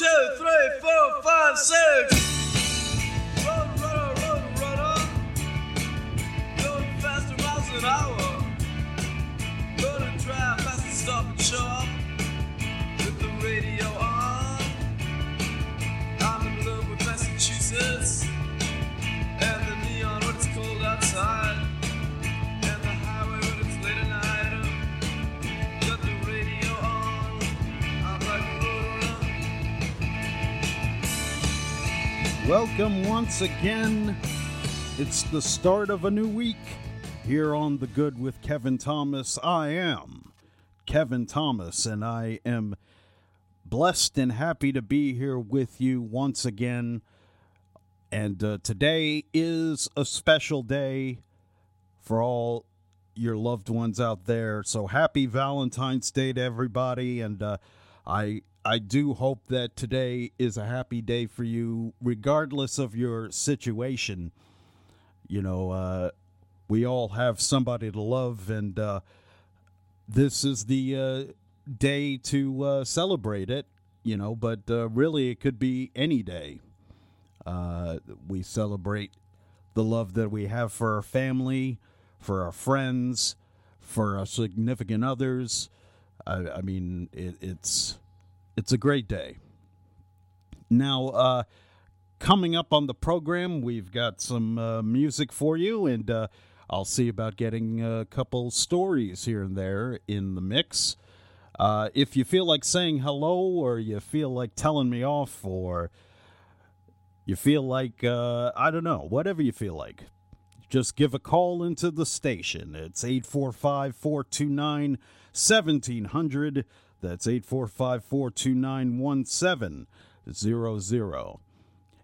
two, three, four, five, six. Welcome once again. It's the start of a new week here on The Good with Kevin Thomas. I am Kevin Thomas, and I am blessed and happy to be here with you once again. And uh, today is a special day for all your loved ones out there. So happy Valentine's Day to everybody, and uh, I I do hope that today is a happy day for you, regardless of your situation. You know, uh, we all have somebody to love, and uh, this is the uh, day to uh, celebrate it. You know, but uh, really, it could be any day. Uh, we celebrate the love that we have for our family, for our friends, for our significant others. I, I mean, it, it's it's a great day. Now, uh, coming up on the program, we've got some uh, music for you, and uh, I'll see about getting a couple stories here and there in the mix. Uh, if you feel like saying hello, or you feel like telling me off, or you feel like, uh, I don't know, whatever you feel like, just give a call into the station. It's 845 429 1700. That's 845 429 1700.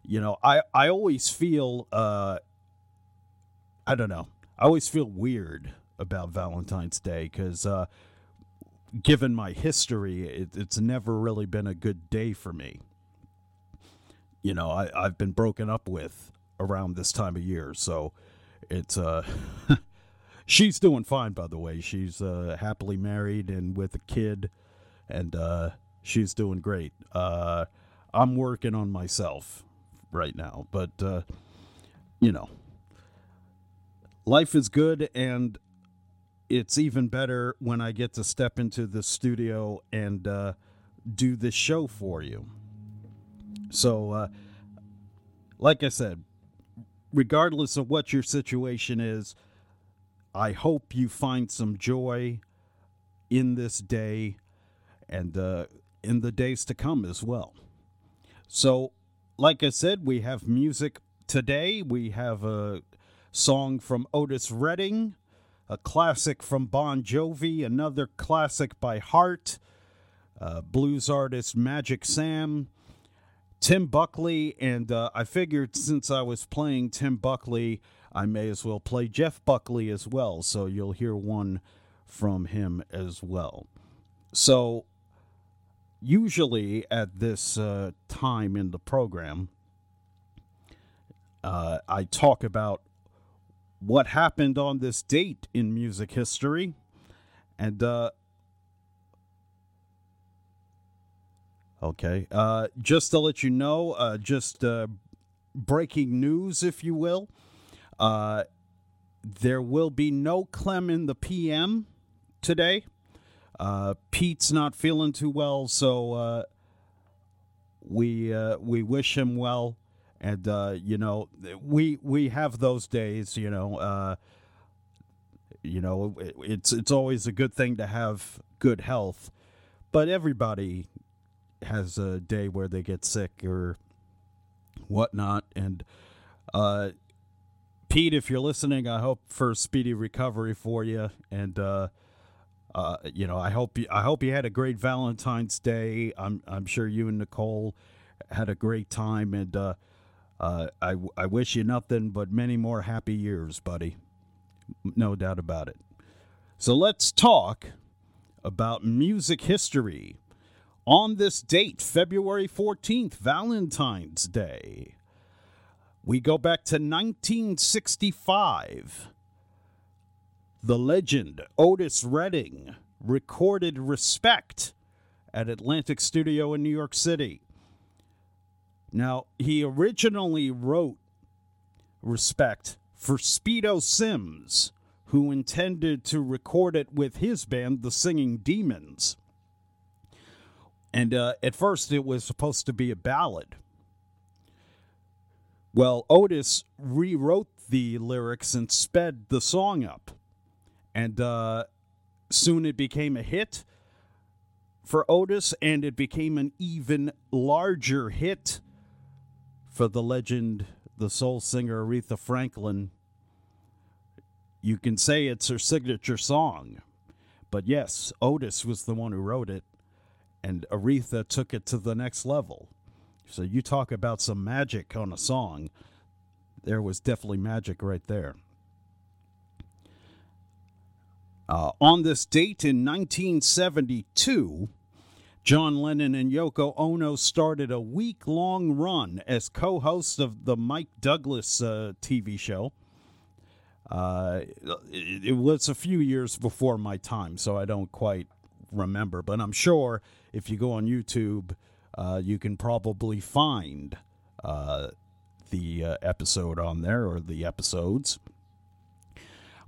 You know, I, I always feel, uh, I don't know, I always feel weird about Valentine's Day because, uh, given my history, it, it's never really been a good day for me you know, I, I've been broken up with around this time of year. So it's, uh, she's doing fine, by the way. She's, uh, happily married and with a kid, and, uh, she's doing great. Uh, I'm working on myself right now, but, uh, you know, life is good and it's even better when I get to step into the studio and, uh, do this show for you. So, uh, like I said, regardless of what your situation is, I hope you find some joy in this day and uh, in the days to come as well. So, like I said, we have music today. We have a song from Otis Redding, a classic from Bon Jovi, another classic by Heart, uh, blues artist Magic Sam. Tim Buckley, and uh, I figured since I was playing Tim Buckley, I may as well play Jeff Buckley as well. So you'll hear one from him as well. So, usually at this uh, time in the program, uh, I talk about what happened on this date in music history. And uh, Okay. Uh, just to let you know, uh, just uh, breaking news, if you will. There will be no Clem in the PM today. Uh, Pete's not feeling too well, so uh, we we wish him well, and you know we we have those days. You know, you know it's it's always a good thing to have good health, but everybody has a day where they get sick or whatnot. And uh, Pete, if you're listening, I hope for speedy recovery for you. And uh, you know, I hope you, I hope you had a great Valentine's Day. I'm I'm sure you and Nicole had a great time, and uh, uh, I I wish you nothing but many more happy years, buddy. No doubt about it. So let's talk about music history on this date, February 14th, Valentine's Day. We go back to 1965. The legend Otis Redding recorded Respect at Atlantic Studio in New York City. Now, he originally wrote Respect for Speedo Sims, who intended to record it with his band, the Singing Demons. And uh, at first, it was supposed to be a ballad. Well, Otis rewrote the lyrics and sped the song up. And uh, soon it became a hit for Otis, and it became an even larger hit for the legend, the soul singer Aretha Franklin. You can say it's her signature song, but yes, Otis was the one who wrote it, and Aretha took it to the next level. So you talk about some magic on a song. There was definitely magic right there. Uh, on this date in 1972, John Lennon and Yoko Ono started a week long run as co hosts of the Mike Douglas uh, TV show. Uh, it, was a few years before my time, so I don't quite remember, but I'm sure if you go on YouTube, uh, you can probably find uh, the uh, episode on there or the episodes.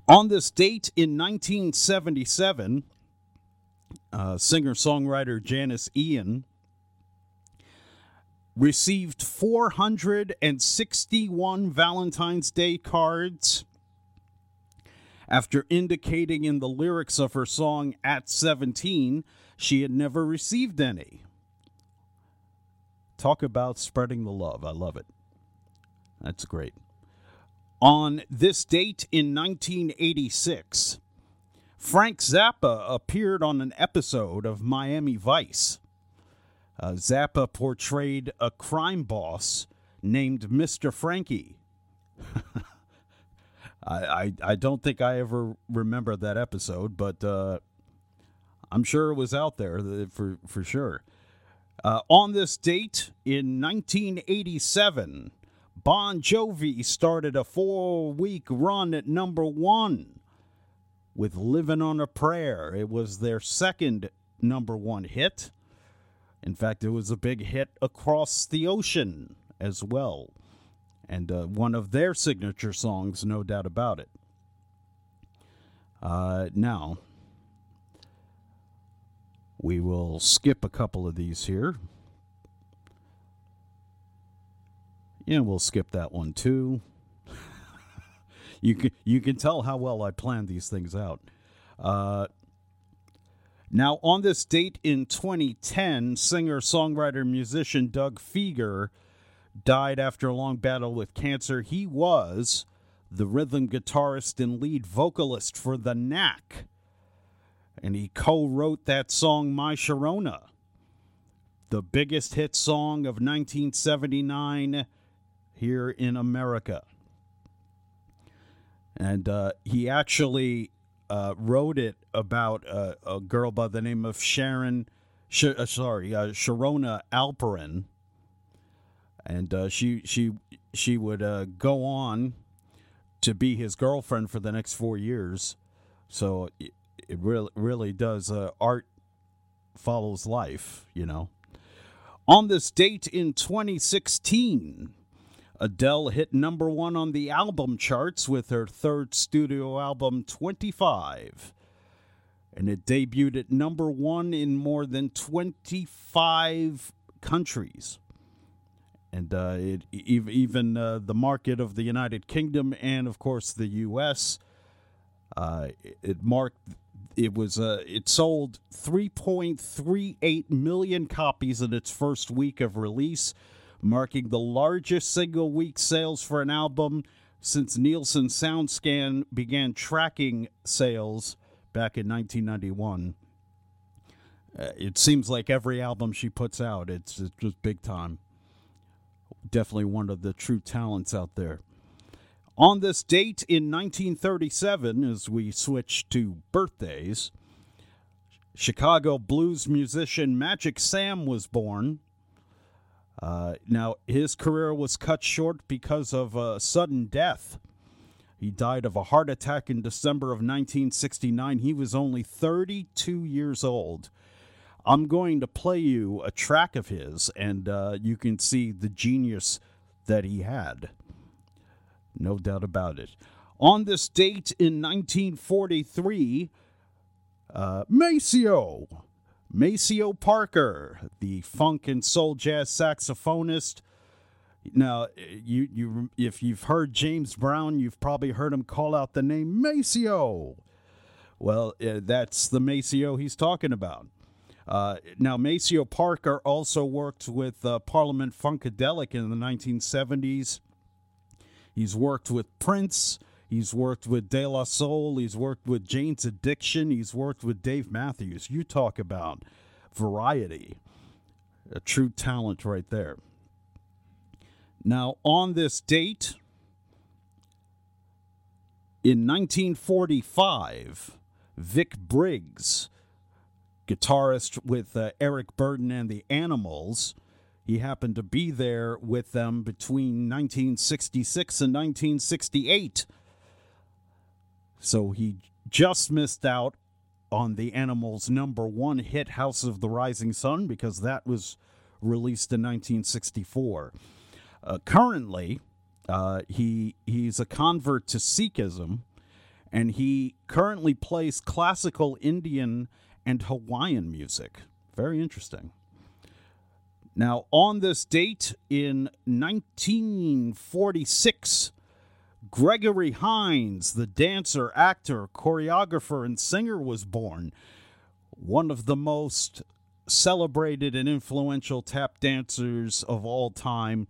On this date in 1977, uh, singer songwriter Janis Ian received 461 Valentine's Day cards after indicating in the lyrics of her song At 17 she had never received any. Talk about spreading the love. I love it. That's great. On this date in 1986, Frank Zappa appeared on an episode of Miami Vice. Uh, Zappa portrayed a crime boss named Mr. Frankie. I, I, I don't think I ever remember that episode, but uh, I'm sure it was out there for, for sure. Uh, on this date in 1987, Bon Jovi started a four week run at number one with Living on a Prayer. It was their second number one hit. In fact, it was a big hit across the ocean as well. And uh, one of their signature songs, no doubt about it. Uh, now, we will skip a couple of these here. Yeah, we'll skip that one too. you can you can tell how well I planned these things out. Uh, now, on this date in 2010, singer, songwriter, musician Doug Fieger died after a long battle with cancer. He was the rhythm guitarist and lead vocalist for The Knack, and he co wrote that song, My Sharona, the biggest hit song of 1979 here in America. And uh, he actually uh, wrote it about uh, a girl by the name of Sharon, Sh- uh, sorry, uh, Sharona Alperin, and uh, she she she would go on to be his girlfriend for the next four years. So it, it really really does art follows life, you know. On this date in 2016, Adele hit number one on the album charts with her third studio album, 25. And it debuted at number one in more than 25 countries. And uh, it, even uh, the market of the United Kingdom and, of course, the U.S. Uh, it marked it was uh, it sold 3.38 million copies in its first week of release marking the largest single week sales for an album since Nielsen SoundScan began tracking sales back in 1991. Uh, it seems like every album she puts out, it's, it's just big time. Definitely one of the true talents out there. On this date in 1937, as we switch to birthdays, Chicago blues musician Magic Sam was born. Uh, now, his career was cut short because of a sudden death. He died of a heart attack in December of 1969. He was only 32 years old. I'm going to play you a track of his, and uh, you can see the genius that he had. No doubt about it. On this date in 1943, uh, Maceo, Maceo Parker, the funk and soul jazz saxophonist. Now, you you if you've heard James Brown, you've probably heard him call out the name Maceo. Well, uh, that's the Maceo he's talking about. Uh, now, Maceo Parker also worked with uh, Parliament Funkadelic in the 1970s. He's worked with Prince. He's worked with De La Soul. He's worked with Jane's Addiction. He's worked with Dave Matthews. You talk about variety. A true talent right there. Now, on this date, in 1945, Vic Briggs, guitarist with uh, Eric Burdon and the Animals, he happened to be there with them between 1966 and 1968. So he just missed out on the Animals' number one hit, House of the Rising Sun, because that was released in 1964. Uh, currently, uh, he he's a convert to Sikhism, and he currently plays classical Indian and Hawaiian music. Very interesting. Now, on this date in 1946, Gregory Hines, the dancer, actor, choreographer, and singer, was born. One of the most celebrated and influential tap dancers of all time.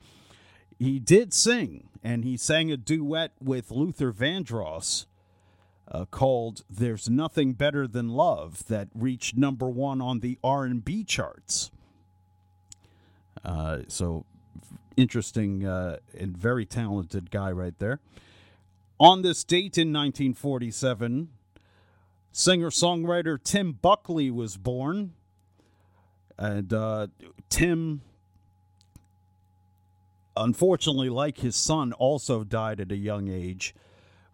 He did sing, and he sang a duet with Luther Vandross uh, called "There's Nothing Better Than Love" that reached number one on the R&B charts. Uh, so interesting uh, and very talented guy right there. On this date in 1947, singer songwriter Tim Buckley was born. And uh, Tim, unfortunately, like his son, also died at a young age.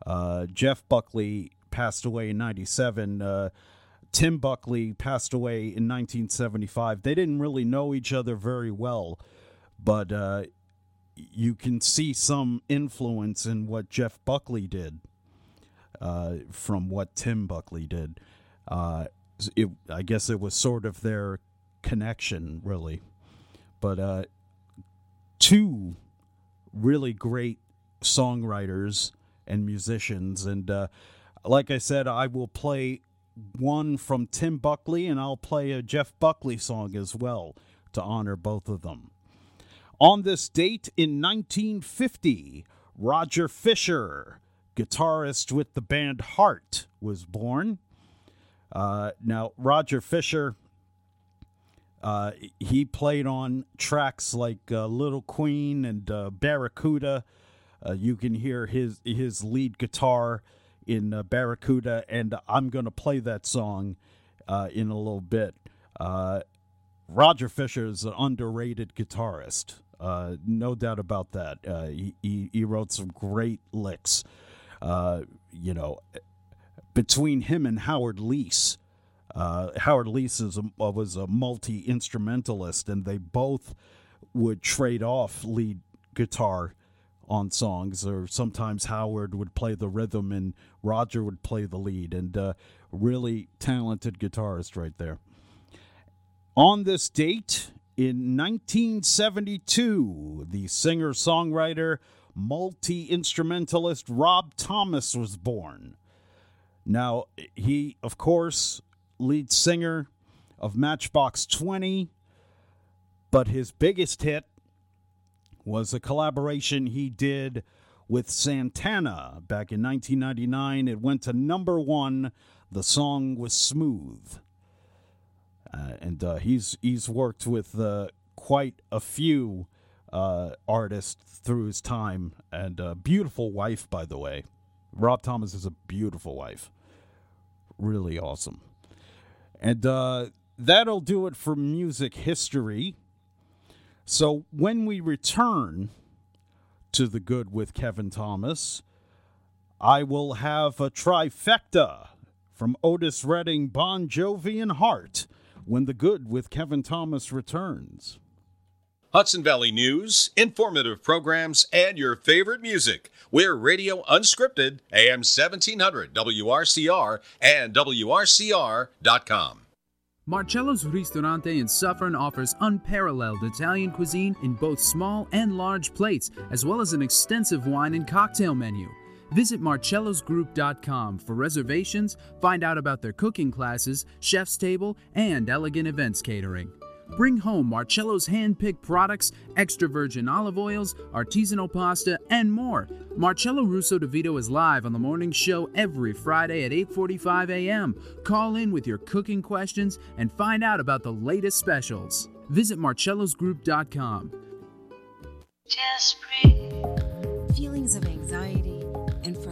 Uh, Jeff Buckley passed away in 97. Uh, Tim Buckley passed away in 1975. They didn't really know each other very well, but uh, you can see some influence in what Jeff Buckley did uh, from what Tim Buckley did. Uh, it, I guess it was sort of their connection, really. But uh, two really great songwriters and musicians. And uh, like I said, I will play one from Tim Buckley and I'll play a Jeff Buckley song as well to honor both of them. On this date in 1950, Roger Fisher, guitarist with the band Heart, was born. Uh, now, Roger Fisher, uh, he played on tracks like uh, Little Queen and uh, Barracuda. Uh, you can hear his his lead guitar in uh, Barracuda, and I'm going to play that song in a little bit. Roger Fisher is an underrated guitarist. Uh, no doubt about that. Uh, he, he, he, wrote some great licks. Uh, you know, between him and Howard Leese, uh, Howard Leese a, was a multi instrumentalist, and they both would trade off lead guitar on songs, or sometimes Howard would play the rhythm and Roger would play the lead, and uh, really talented guitarist right there. On this date in 1972, the singer songwriter, multi instrumentalist Rob Thomas was born. Now, he, of course, lead singer of Matchbox 20, but his biggest hit was a collaboration he did with Santana back in 1999. It went to number one. The song was Smooth. Uh, and uh, he's he's worked with uh, quite a few artists through his time, and a beautiful wife, by the way. Rob Thomas is a beautiful wife, really awesome. And that'll do it for music history. So when we return to the good with Kevin Thomas, I will have a trifecta from Otis Redding, Bon Jovi, and Heart when The Good with Kevin Thomas returns. Hudson Valley News, informative programs, and your favorite music. We're Radio Unscripted, AM 1700, WRCR, and WRCR.com. Marcello's Ristorante in Suffern offers unparalleled Italian cuisine in both small and large plates, as well as an extensive wine and cocktail menu. Visit marcellosgroup.com for reservations, find out about their cooking classes, chef's table, and elegant events catering. Bring home Marcello's hand-picked products, extra virgin olive oils, artisanal pasta, and more. Marcello Russo DeVito is live on the morning show every Friday at 8:45 a.m. Call in with your cooking questions and find out about the latest specials. Visit marcellosgroup.com. Feelings of anxiety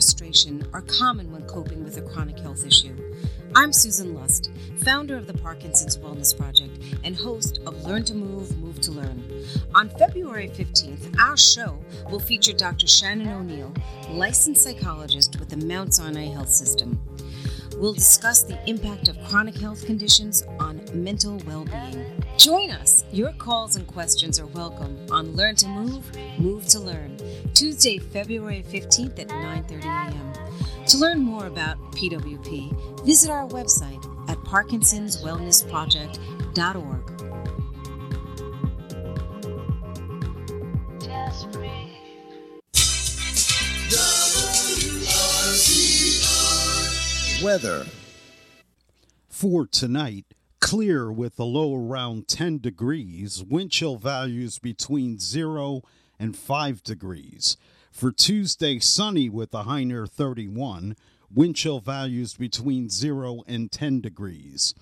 frustration are common when coping with a chronic health issue. I'm Susan Lust, founder of the Parkinson's Wellness Project and host of Learn to Move, Move to Learn. On February 15th, our show will feature Dr. Shannon O'Neill, licensed psychologist with the Mount Sinai Health System. We'll discuss the impact of chronic health conditions on mental well being. Join us. Your calls and questions are welcome on Learn to Move, Move to Learn, Tuesday, February 15th at 9:30 a.m. To learn more about PWP, visit our website at parkinsonswellnessproject.org. Weather. For tonight, clear with a low around 10 degrees, wind chill values between 0 and 5 degrees. For Tuesday, sunny with a high near 31, wind chill values between 0 and 10 degrees.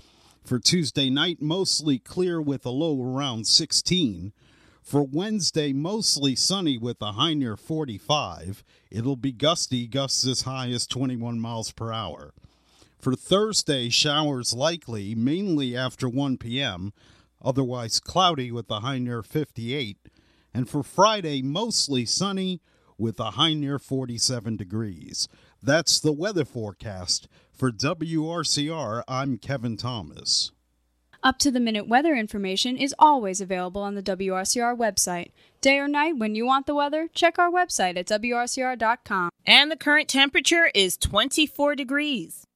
For Tuesday night, mostly clear with a low around 16. For Wednesday, mostly sunny with a high near 45. It'll be gusty, gusts as high as 21 miles per hour. For Thursday, showers likely, mainly after 1 p.m., otherwise cloudy with a high near 58. And for Friday, mostly sunny with a high near 47 degrees. That's the weather forecast. For WRCR, I'm Kevin Thomas. Up to the minute weather information is always available on the WRCR website. Day or night, when you want the weather, check our website at WRCR.com. And the current temperature is 24 degrees.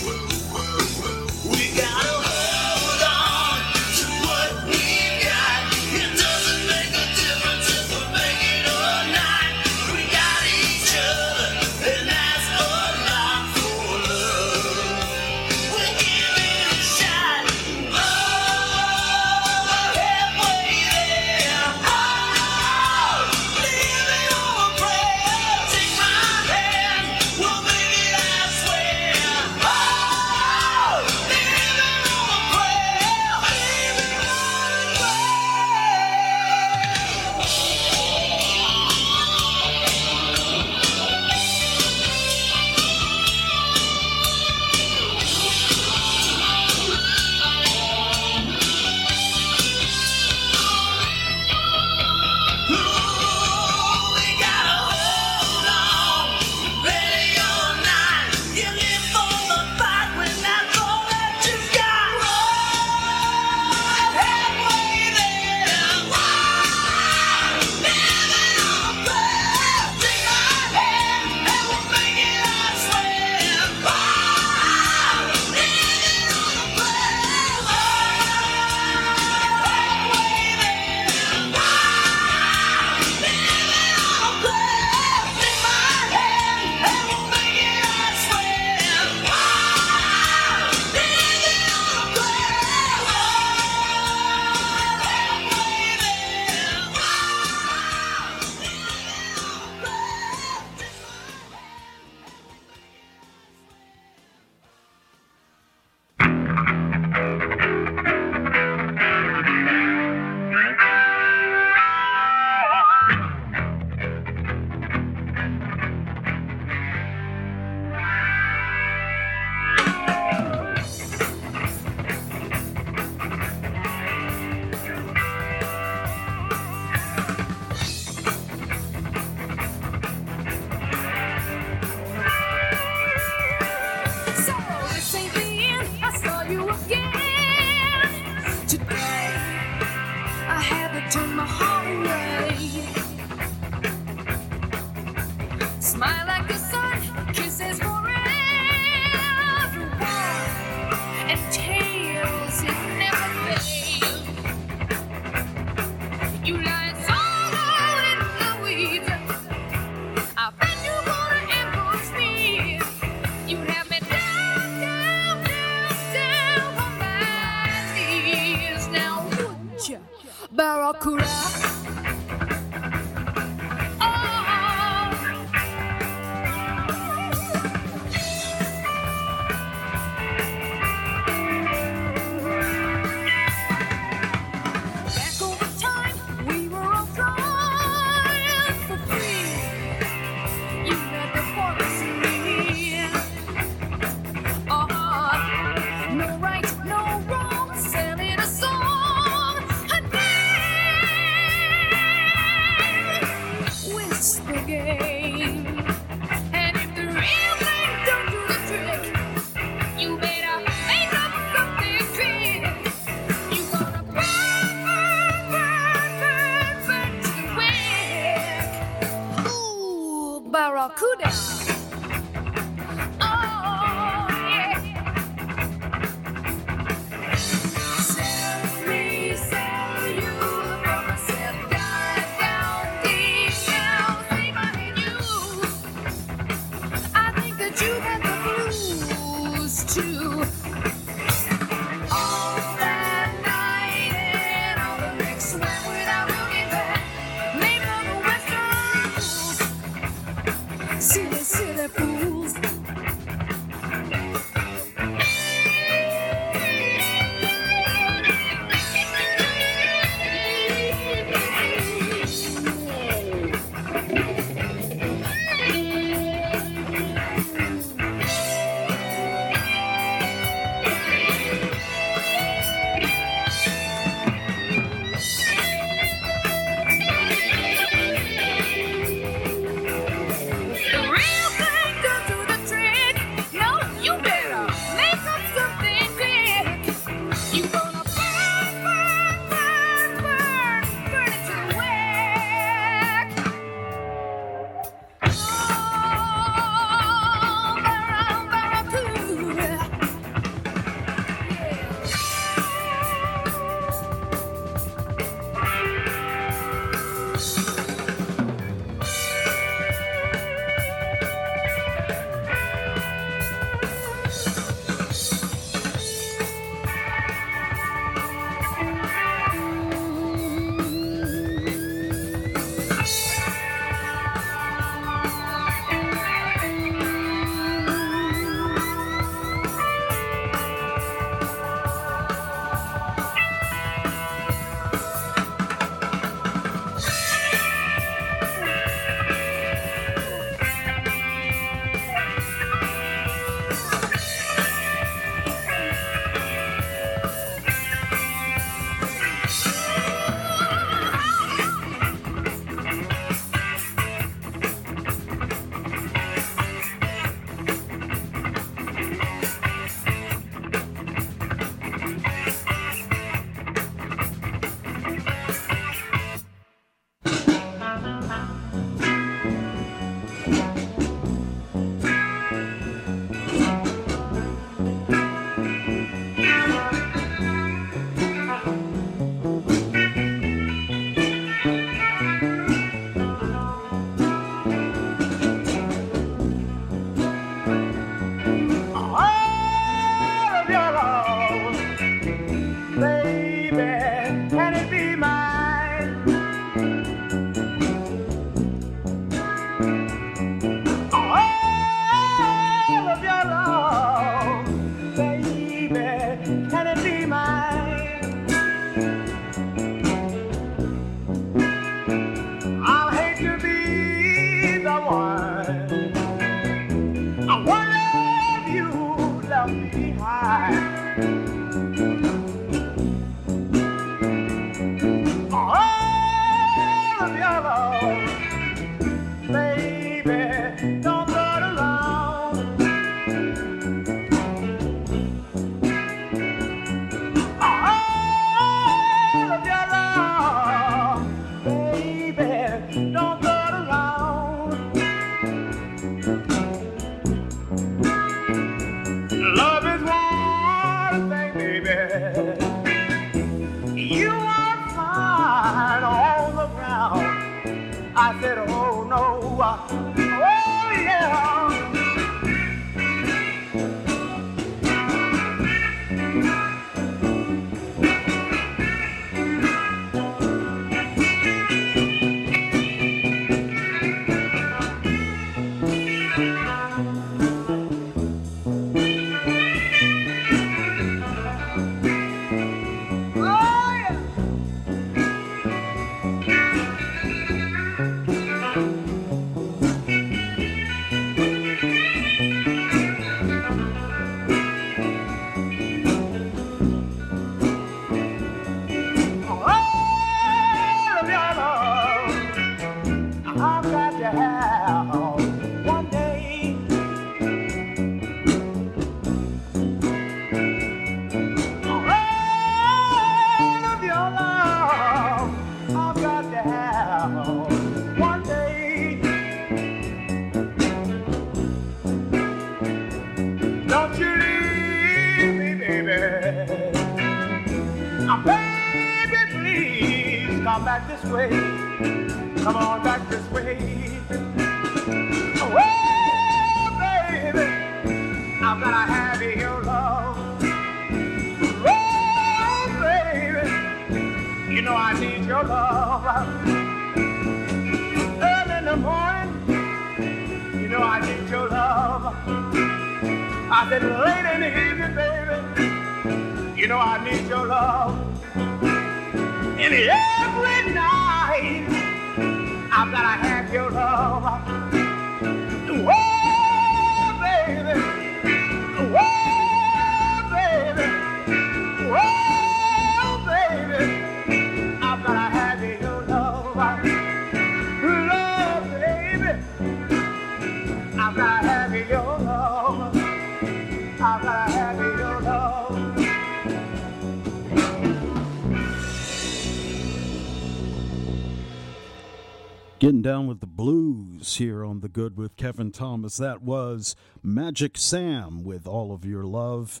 Good with Kevin Thomas. That was Magic Sam with All of Your Love.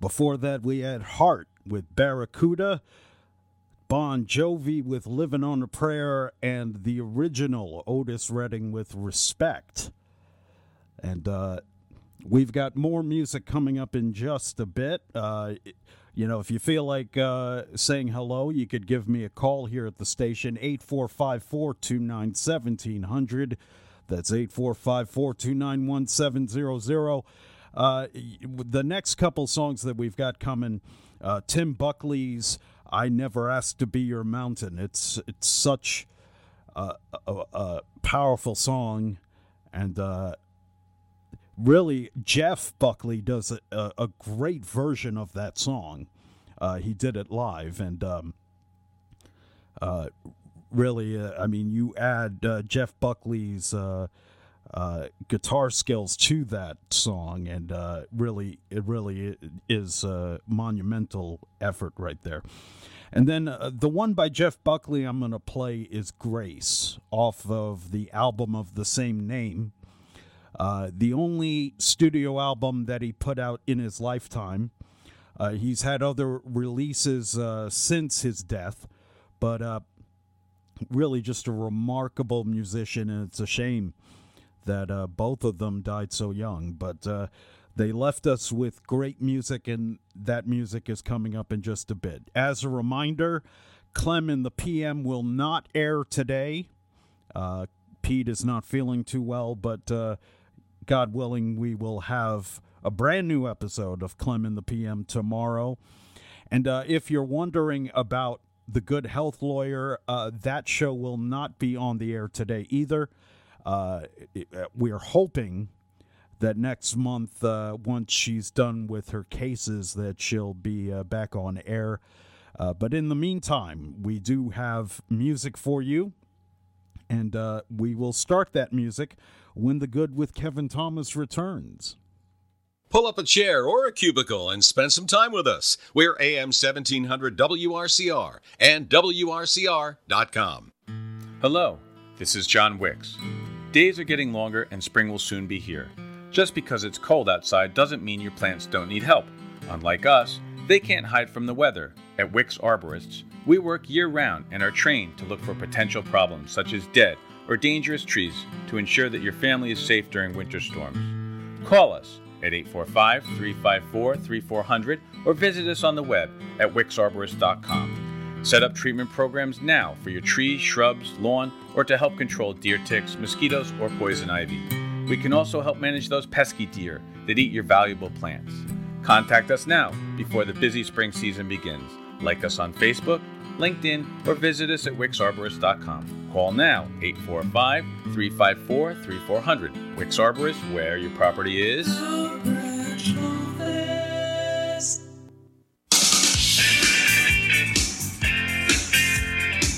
Before that, we had Heart with Barracuda, Bon Jovi with Living on a Prayer, and the original Otis Redding with Respect. And uh, we've got more music coming up in just a bit. Uh, you know, if you feel like uh, saying hello, you could give me a call here at the station, 845 429 1700. That's 845 429 1700. Uh, The next couple songs that we've got coming, uh, Tim Buckley's I Never Asked to Be Your Mountain. It's, it's such a, a, a powerful song. And uh, really, Jeff Buckley does a, a, a great version of that song. Uh, he did it live, and um, uh, really, uh, I mean, you add uh, Jeff Buckley's uh, uh, guitar skills to that song, and uh, really, it really is a monumental effort right there. And then the one by Jeff Buckley I'm going to play is Grace off of the album of the same name. The only studio album that he put out in his lifetime. Uh, he's had other releases uh, since his death, but uh, really just a remarkable musician, and it's a shame that uh, both of them died so young. But uh, they left us with great music, and that music is coming up in just a bit. As a reminder, Clem and the PM will not air today. Uh, Pete is not feeling too well, but uh, God willing, we will have a brand new episode of Clem and the PM tomorrow. And uh, if you're wondering about the Good Health Lawyer, uh, that show will not be on the air today either. Uh, uh, we're hoping that next month, uh, once she's done with her cases, that she'll be uh, back on air. Uh, but in the meantime, we do have music for you, and we will start that music when the Good with Kevin Thomas returns. Pull up a chair or a cubicle and spend some time with us. We're AM 1700 WRCR and WRCR.com. Hello, this is John Wicks. Days are getting longer and spring will soon be here. Just because it's cold outside doesn't mean your plants don't need help. Unlike us, they can't hide from the weather. At Wicks Arborists, we work year round and are trained to look for potential problems such as dead or dangerous trees to ensure that your family is safe during winter storms. Call us at 845 354 3400 or visit us on the web at wicksarborist.com. Set up treatment programs now for your trees, shrubs, lawn, or to help control deer ticks, mosquitoes, or poison ivy. We can also help manage those pesky deer that eat your valuable plants. Contact us now before the busy spring season begins. Like us on Facebook, LinkedIn, or visit us at wicksarborist.com. Call now 845 354 3400. Wicks Arborist, where your property is.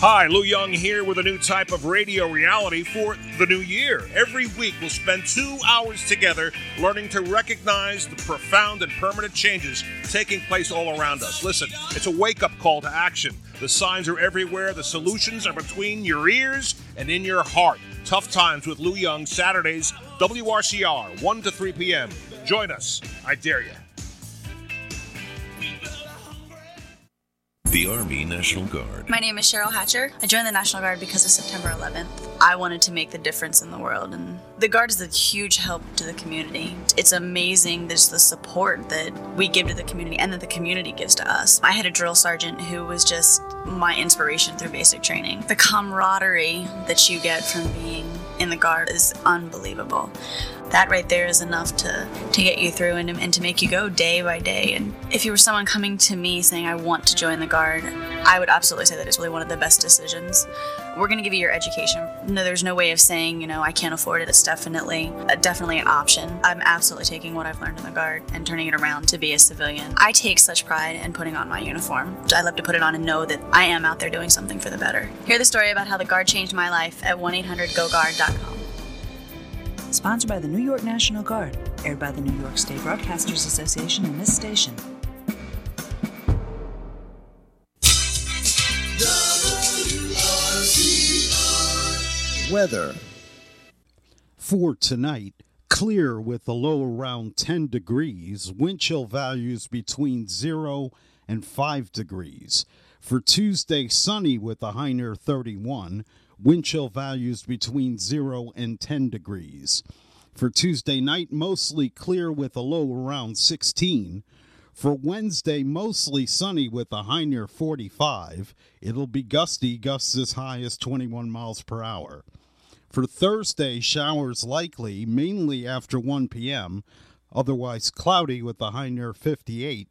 Hi, Lou Young here with a new type of radio reality for the new year. Every week, we'll spend two hours together learning to recognize the profound and permanent changes taking place all around us. Listen, it's a wake up call to action. The signs are everywhere, the solutions are between your ears and in your heart. Tough Times with Lou Young, Saturdays, WRCR, 1 to 3 p.m. Join us. I dare you. The Army National Guard. My name is Cheryl Hatcher. I joined the National Guard because of September 11th. I wanted to make the difference in the world, and the Guard is a huge help to the community. It's amazing there's the support that we give to the community and that the community gives to us. I had a drill sergeant who was just my inspiration through basic training. The camaraderie that you get from being in the Guard is unbelievable. That right there is enough to, to get you through and, and to make you go day by day. And if you were someone coming to me saying, I want to join the Guard, I would absolutely say that it's really one of the best decisions. We're going to give you your education. No, there's no way of saying, you know, I can't afford it. It's definitely, uh, definitely an option. I'm absolutely taking what I've learned in the Guard and turning it around to be a civilian. I take such pride in putting on my uniform. I love to put it on and know that I am out there doing something for the better. Hear the story about how the Guard changed my life at 1-800-GO-GUARD.com. Sponsored by the New York National Guard, aired by the New York State Broadcasters Association and this station. Weather. For tonight, clear with a low around 10 degrees, wind chill values between 0 and 5 degrees. For Tuesday, sunny with a high near 31, wind chill values between 0 and 10 degrees. For Tuesday night, mostly clear with a low around 16. For Wednesday, mostly sunny with a high near 45. It'll be gusty, gusts as high as 21 miles per hour. For Thursday, showers likely, mainly after 1 p.m., otherwise cloudy with a high near 58.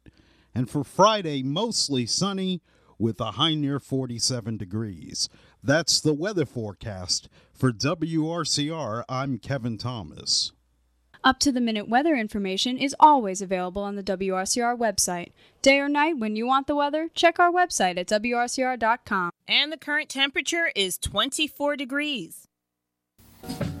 And for Friday, mostly sunny with a high near 47 degrees. That's the weather forecast. For WRCR, I'm Kevin Thomas. Up to the minute weather information is always available on the WRCR website. Day or night, when you want the weather, check our website at WRCR.com. And the current temperature is 24 degrees. Thank you.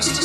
Just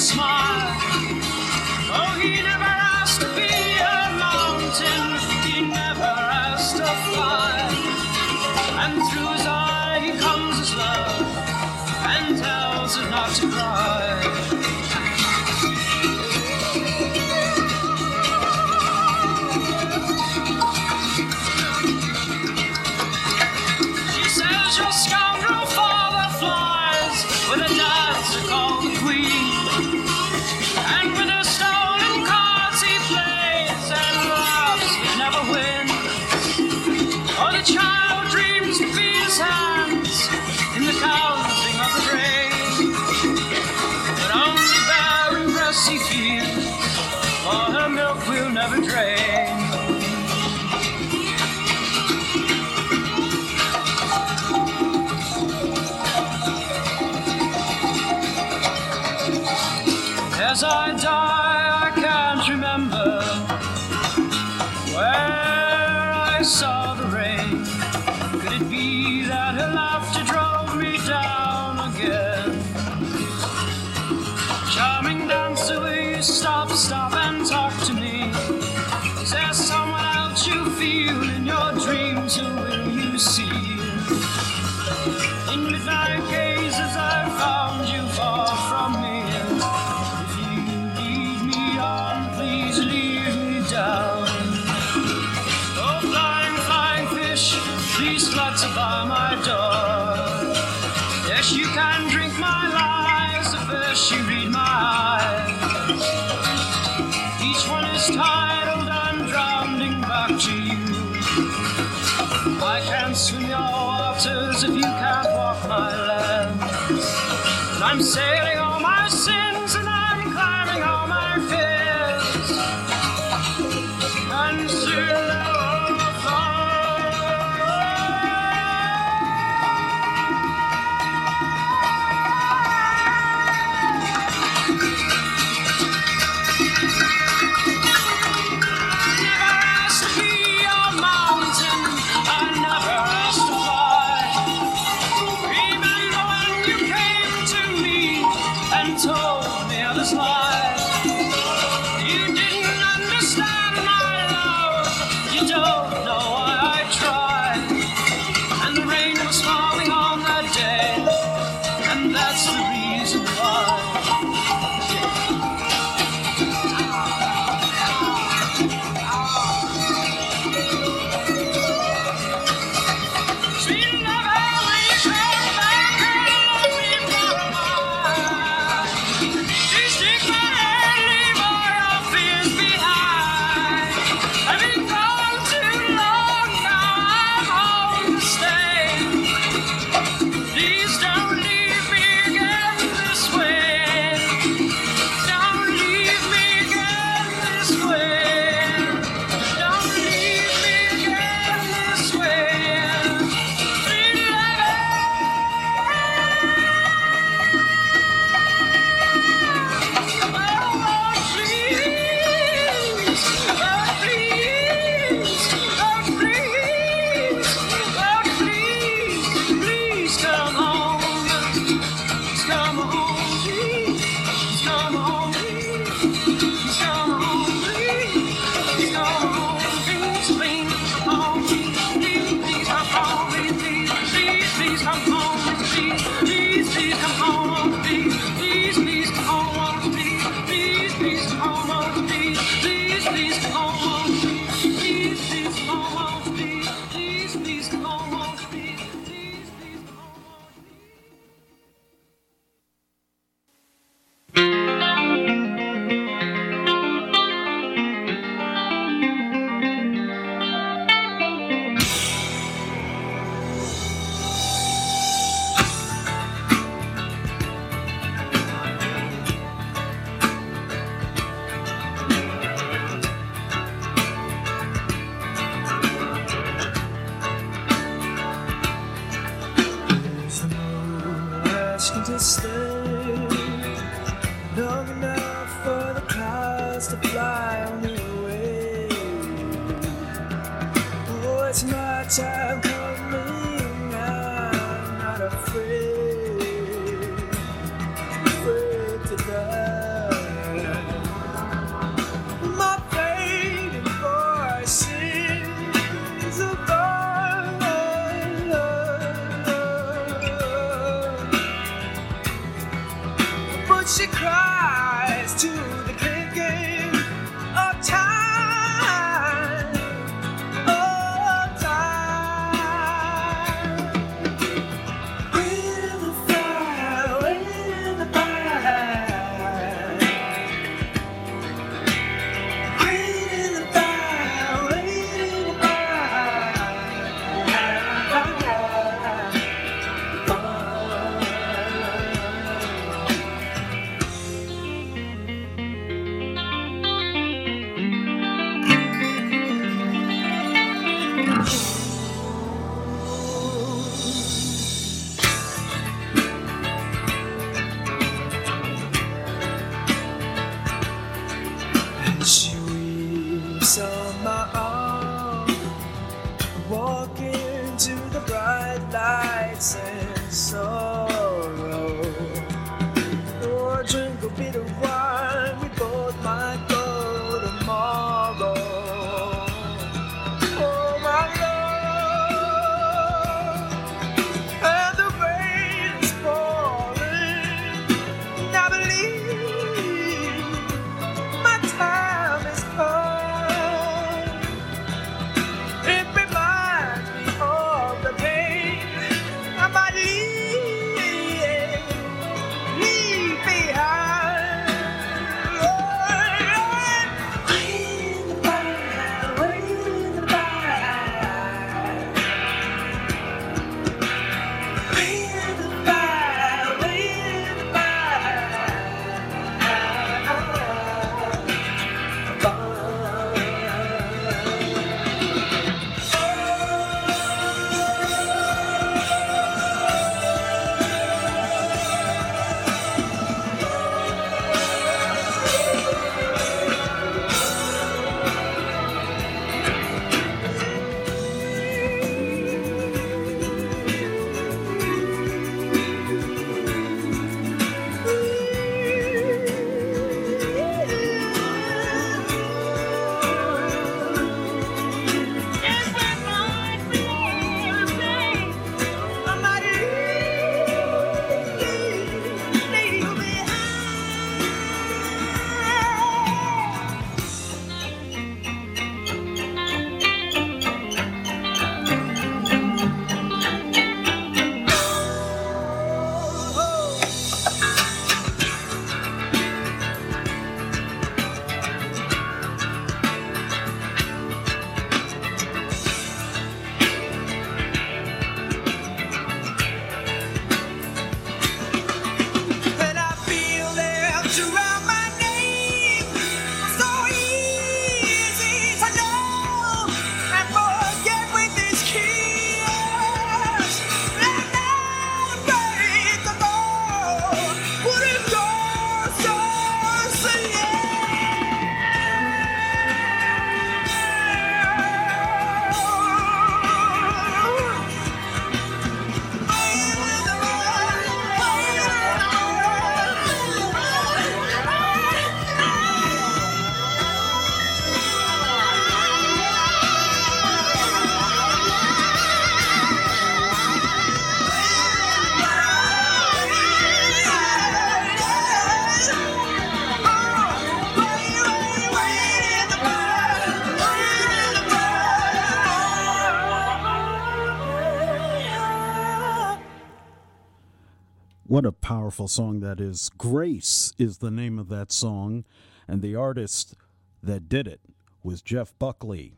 powerful song that is. Grace is the name of that song, and the artist that did it was Jeff Buckley.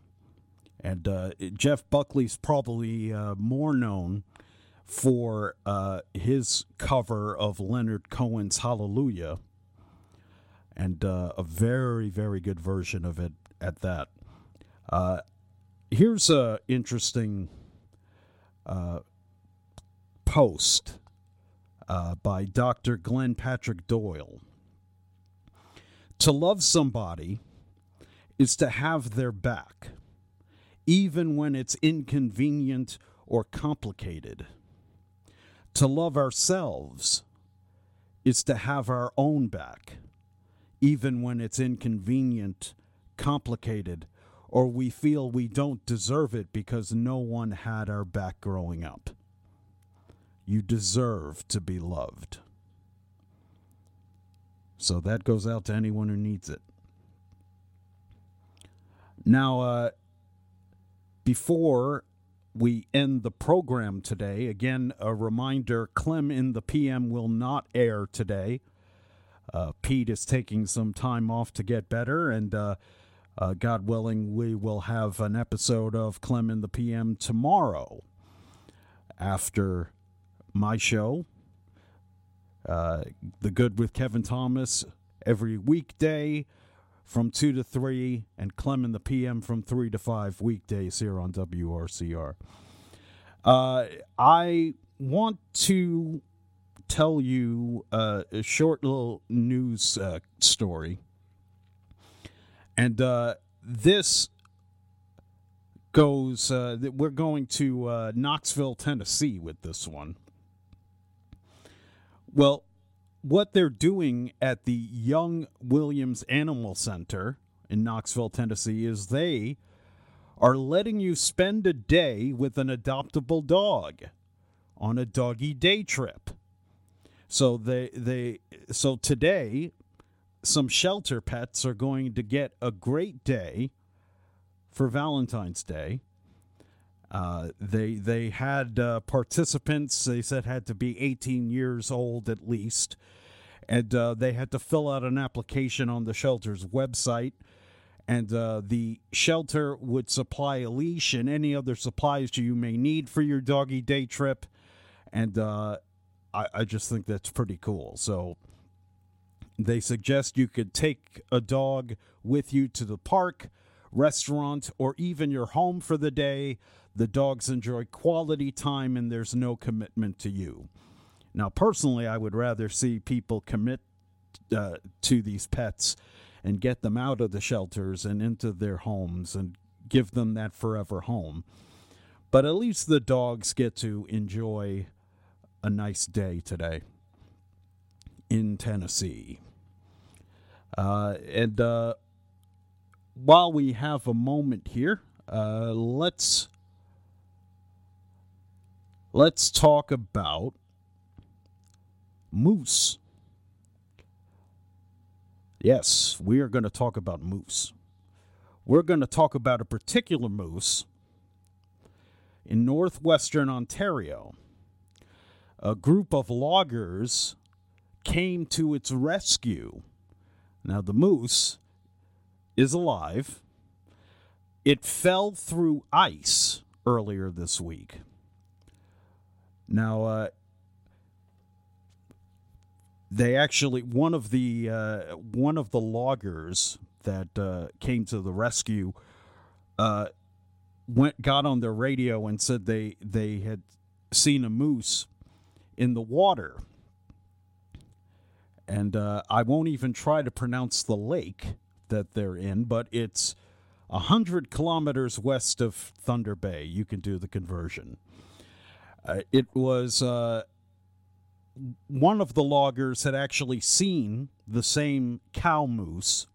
And uh, Jeff Buckley's probably uh, more known for uh, his cover of Leonard Cohen's Hallelujah, and uh, a very, very good version of it at that. Uh, here's a interesting uh, post uh, by Dr. Glenn Patrick Doyle. To love somebody is to have their back, even when it's inconvenient or complicated. To love ourselves is to have our own back, even when it's inconvenient, complicated, or we feel we don't deserve it because no one had our back growing up. You deserve to be loved. So that goes out to anyone who needs it. Now, uh, before we end the program today, again, a reminder Clem in the PM will not air today. Uh, Pete is taking some time off to get better, and uh, uh, God willing, we will have an episode of Clem in the PM tomorrow after my show. Uh, the Good with Kevin Thomas every weekday from 2 to 3, and Clem in the PM from 3 to 5 weekdays here on WRCR. Uh, I want to tell you uh, a short little news uh, story. And uh, this goes, uh, we're going to uh, Knoxville, Tennessee with this one. Well, what they're doing at the Young Williams Animal Center in Knoxville, Tennessee, is they are letting you spend a day with an adoptable dog on a doggy day trip. So they they so today some shelter pets are going to get a great day for Valentine's Day. Uh, they they had uh, participants. They said had to be 18 years old at least, and uh, they had to fill out an application on the shelter's website. And uh, the shelter would supply a leash and any other supplies you may need for your doggy day trip. And uh, I, I just think that's pretty cool. So they suggest you could take a dog with you to the park, restaurant, or even your home for the day. The dogs enjoy quality time and there's no commitment to you. Now, personally, I would rather see people commit uh, to these pets and get them out of the shelters and into their homes and give them that forever home. But at least the dogs get to enjoy a nice day today in Tennessee. Uh, and uh, while we have a moment here, uh, let's let's talk about moose. Yes, we are going to talk about moose. We're going to talk about a particular moose in northwestern Ontario. A group of loggers came to its rescue. Now, the moose is alive. It fell through ice earlier this week. Now, uh, they actually one of the uh, one of the loggers that uh, came to the rescue uh, went got on their radio and said they they had seen a moose in the water and uh, I won't even try to pronounce the lake that they're in, but it's a hundred kilometers west of Thunder Bay. You can do the conversion. Uh, it was uh, one of the loggers had actually seen the same cow moose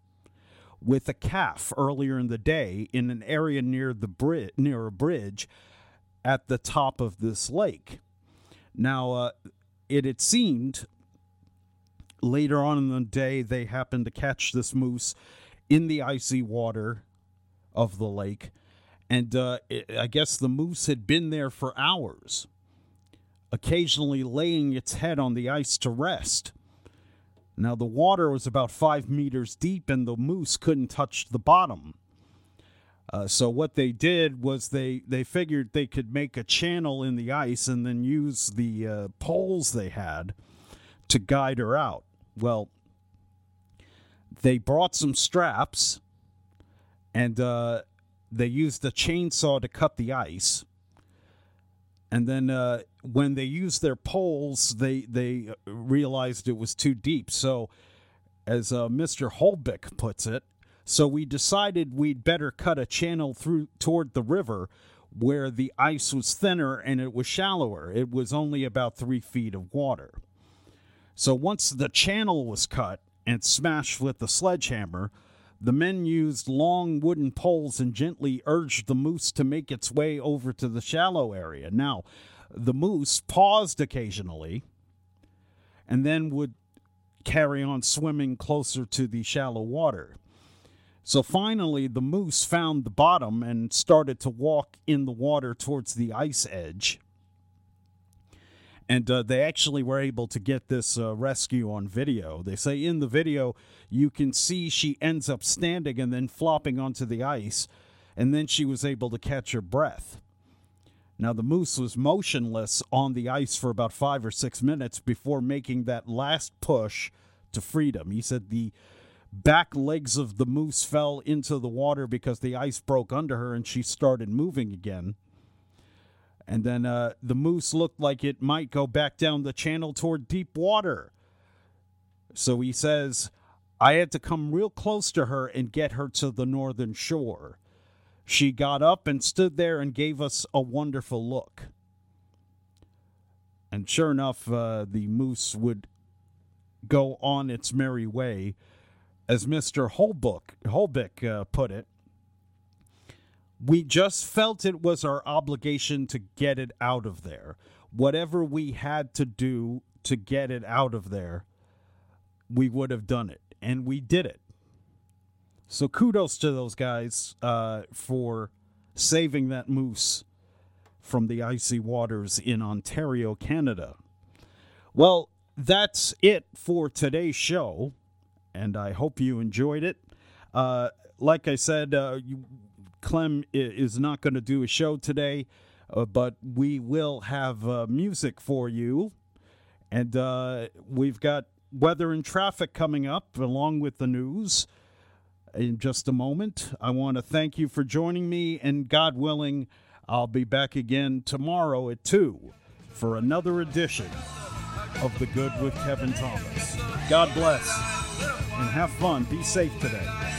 with a calf earlier in the day in an area near the bridge near a bridge at the top of this lake. Now, uh, it had seemed later on in the day they happened to catch this moose in the icy water of the lake, and uh, it, I guess the moose had been there for hours. Occasionally laying its head on the ice to rest. Now, the water was about five meters deep, and the moose couldn't touch the bottom. Uh, so what they did was they they figured they could make a channel in the ice and then use the uh, poles they had to guide her out. Well, they brought some straps and uh, they used a chainsaw to cut the ice. And then uh, when they used their poles, they they uh, realized it was too deep. So, as uh, Mr. Holbeck puts it, so we decided we'd better cut a channel through toward the river where the ice was thinner and it was shallower. It was only about three feet of water. So once the channel was cut and smashed with the sledgehammer, the men used long wooden poles and gently urged the moose to make its way over to the shallow area. Now, the moose paused occasionally and then would carry on swimming closer to the shallow water. So finally, the moose found the bottom and started to walk in the water towards the ice edge. And uh, they actually were able to get this uh, rescue on video. They say in the video, you can see she ends up standing and then flopping onto the ice, and then she was able to catch her breath. Now, the moose was motionless on the ice for about five or six minutes before making that last push to freedom. He said the back legs of the moose fell into the water because the ice broke under her and she started moving again. And then uh, the moose looked like it might go back down the channel toward deep water. So he says, I had to come real close to her and get her to the northern shore. She got up and stood there and gave us a wonderful look. And sure enough, uh, the moose would go on its merry way. As Mr. Holbeck, Holbeck uh, put it, we just felt it was our obligation to get it out of there. Whatever we had to do to get it out of there, we would have done it. And we did it. So kudos to those guys uh, for saving that moose from the icy waters in Ontario, Canada. Well, that's it for today's show, and I hope you enjoyed it. Uh, like I said, uh, you, Clem is not going to do a show today, uh, but we will have uh, music for you. And uh, we've got weather and traffic coming up along with the news in just a moment. I want to thank you for joining me, and God willing, I'll be back again tomorrow at 2 for another edition of The Good with Kevin Thomas. God bless and have fun. Be safe today.